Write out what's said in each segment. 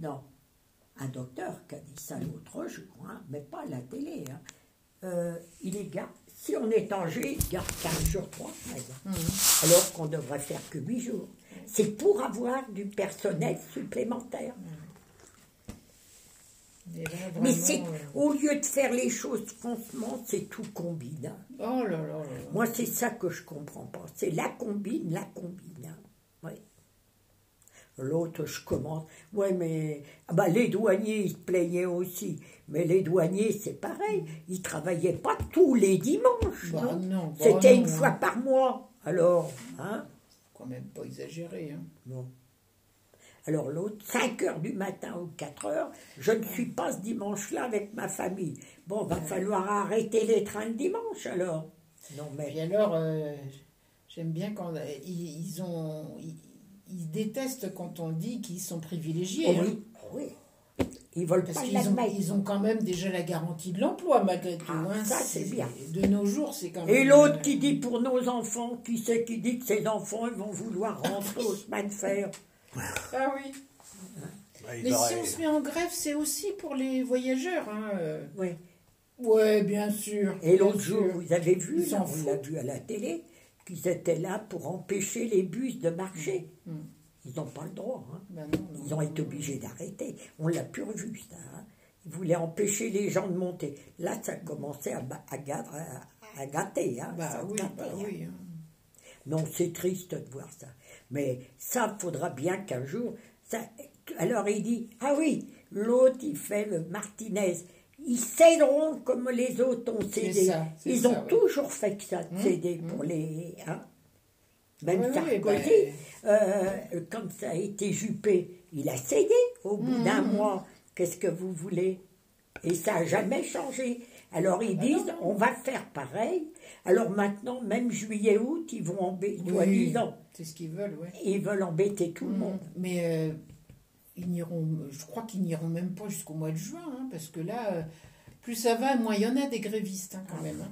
Non. Un docteur qui a dit ça l'autre jour, hein, mais pas à la télé. hein. Euh, il est garde. Si on est âgé, il garde 15 jours, 3 alors qu'on devrait faire que 8 jours. C'est pour avoir du personnel supplémentaire. Là, Mais c'est, euh, au lieu de faire les choses franchement, c'est tout combine. hein. Oh là là là là. Moi, c'est ça que je comprends pas. C'est la combine, la combine. Hein. L'autre, je commence. Ouais, mais ah bah, les douaniers, ils se plaignaient aussi. Mais les douaniers, c'est pareil. Ils travaillaient pas tous les dimanches. Bah, non non, bah, C'était une hein. fois par mois. Alors, hein Quand même pas exagéré. Hein. Non. Alors l'autre, 5 heures du matin ou 4 heures, je ne suis pas ce dimanche-là avec ma famille. Bon, va falloir arrêter les trains le dimanche alors. Non, mais. Et alors, euh, j'aime bien quand euh, ils, ils ont. Ils, ils détestent quand on dit qu'ils sont privilégiés. Oh hein. oui, oh oui. Ils veulent Parce pas qu'ils ont, ils ont quand même déjà la garantie de l'emploi, malgré tout. Ah, hein. ça, c'est bien. De nos jours, c'est quand même. Et l'autre qui dit pour nos enfants, qui c'est qui dit que ses enfants ils vont vouloir rentrer au chemin de fer Ah oui. Bah, ils Mais si on se met en grève, c'est aussi pour les voyageurs. Hein. euh. Oui. Ouais, bien sûr. Et l'autre jour, vous avez vu, Ils là, on l'a vu à la télé, qu'ils étaient là pour empêcher les bus de marcher. Mm. Ils n'ont pas le droit. hein. Ben non, non, Ils ont non, été non. obligés d'arrêter. On l'a plus revu, ça. hein. Ils voulaient empêcher les gens de monter. Là, ça commençait à, à, à- à gâter. Hein, Bah ça oui, gâtait, bah oui. Non, c'est triste de voir ça. Mais ça, faudra bien qu'un jour. Ça... Alors il dit Ah oui, l'autre, il fait le Martinez. Ils céderont comme les autres ont cédé. ça, Ils ça, ont ouais. toujours fait que ça, Hum, céder hum. pour les. hein. Même Oui, oui, Sarkozy, euh, quand ça a été Juppé, il a cédé au bout Hum, d'un mois. Qu'est-ce que vous voulez? Et ça n'a jamais changé. Alors ils Ah disent non, on va faire pareil. Alors maintenant, même juillet-août, ils vont embêter, Oui, C'est ce qu'ils veulent, ouais. ils veulent embêter tout le monde. Mais euh, ils n'iront, je crois qu'ils n'iront même pas jusqu'au mois de juin, hein, parce que là, euh, plus ça va, moins il y en a des grévistes hein, quand même. hein.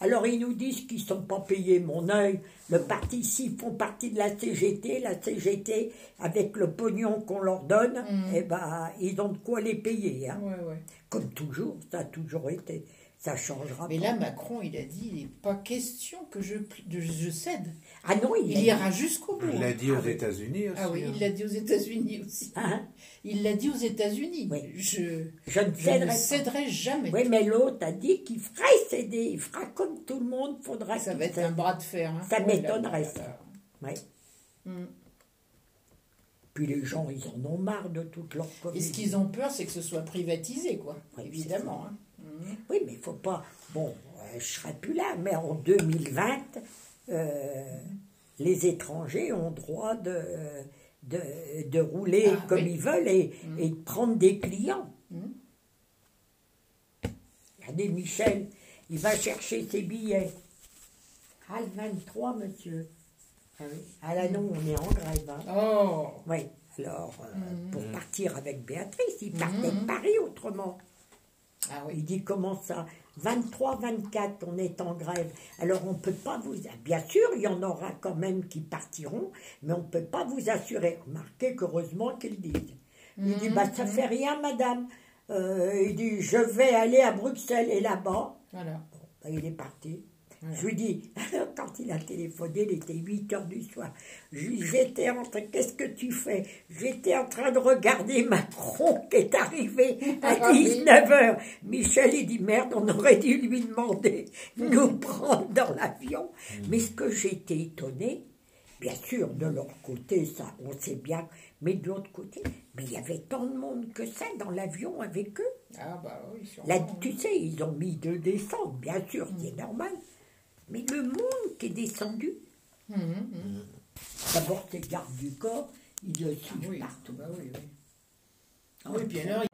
Alors ils nous disent qu'ils ne sont pas payés, mon œil. Le parti, s'ils font partie de la CGT, la CGT, avec le pognon qu'on leur donne, Mm. eh ben, ils ont de quoi les payer. hein. Ouais, ouais. Comme toujours, ça a toujours été. Ça changera Mais pas. là, Macron, il a dit, il n'est pas question que je, pl- de- je cède. ah non, il, ira jusqu'au bout. Il l'a hein. dit aux États-Unis aussi. Ah oui, hein. il l'a dit aux États-Unis aussi. Hein Il l'a dit aux États-Unis. Oui. Je, je ne je céderai ne céderai jamais. Oui, mais l'autre a dit qu'il ferait céder. Il fera comme tout le monde, faudra Ça qu'il va être cède. un bras de fer. hein. Ça Oh m'étonnerait, ça. Ouais. Mm. Puis les gens, ils en ont marre de toute leur Et ce qu'ils ont peur, c'est que ce soit privatisé, quoi. Oui, Évidemment. Mais il faut pas. Bon, euh, je serai plus là, mais en 2020, euh, les étrangers ont droit de, de, de rouler Ah, comme oui. ils veulent et, Mm. et de prendre des clients. Regardez, Michel, il va chercher ses billets. Ah, le 23, monsieur. Ah oui. Ah là, non, on est en grève. Hein. Oh Oui, alors, euh, Mhm. pour partir avec Béatrice, il partait de Paris autrement. Ah oui. Il dit comment ça? 23, 24, on est en grève. Alors on ne peut pas vous... Bien sûr, il y en aura quand même qui partiront, mais on ne peut pas vous assurer. Remarquez qu'heureusement qu'ils disent. Il dit, bah ça fait rien, madame. Euh, il dit, je vais aller à Bruxelles et là-bas. Voilà. Bah, il est parti. Je lui dis, quand il a téléphoné, il était 8 heures du soir. J'étais en train, qu'est-ce que tu fais? J'étais en train de regarder Macron qui est arrivé à Ah oui. 19 heures. Michel, il dit, merde, on aurait dû lui demander de nous prendre dans l'avion. Mais ce que j'étais étonné, bien sûr, de leur côté, ça, on sait bien, mais de l'autre côté, mais il y avait tant de monde que ça dans l'avion avec eux. Ah bah oui, sûrement. Là, tu sais, ils ont mis deux descentes, bien sûr, c'est normal. Mais le monde qui est descendu, Mhm, mhm. d'abord, ces gardes du corps, ils le suivent oui, partout. bah oui, oui. Ah, Oui, puis alors,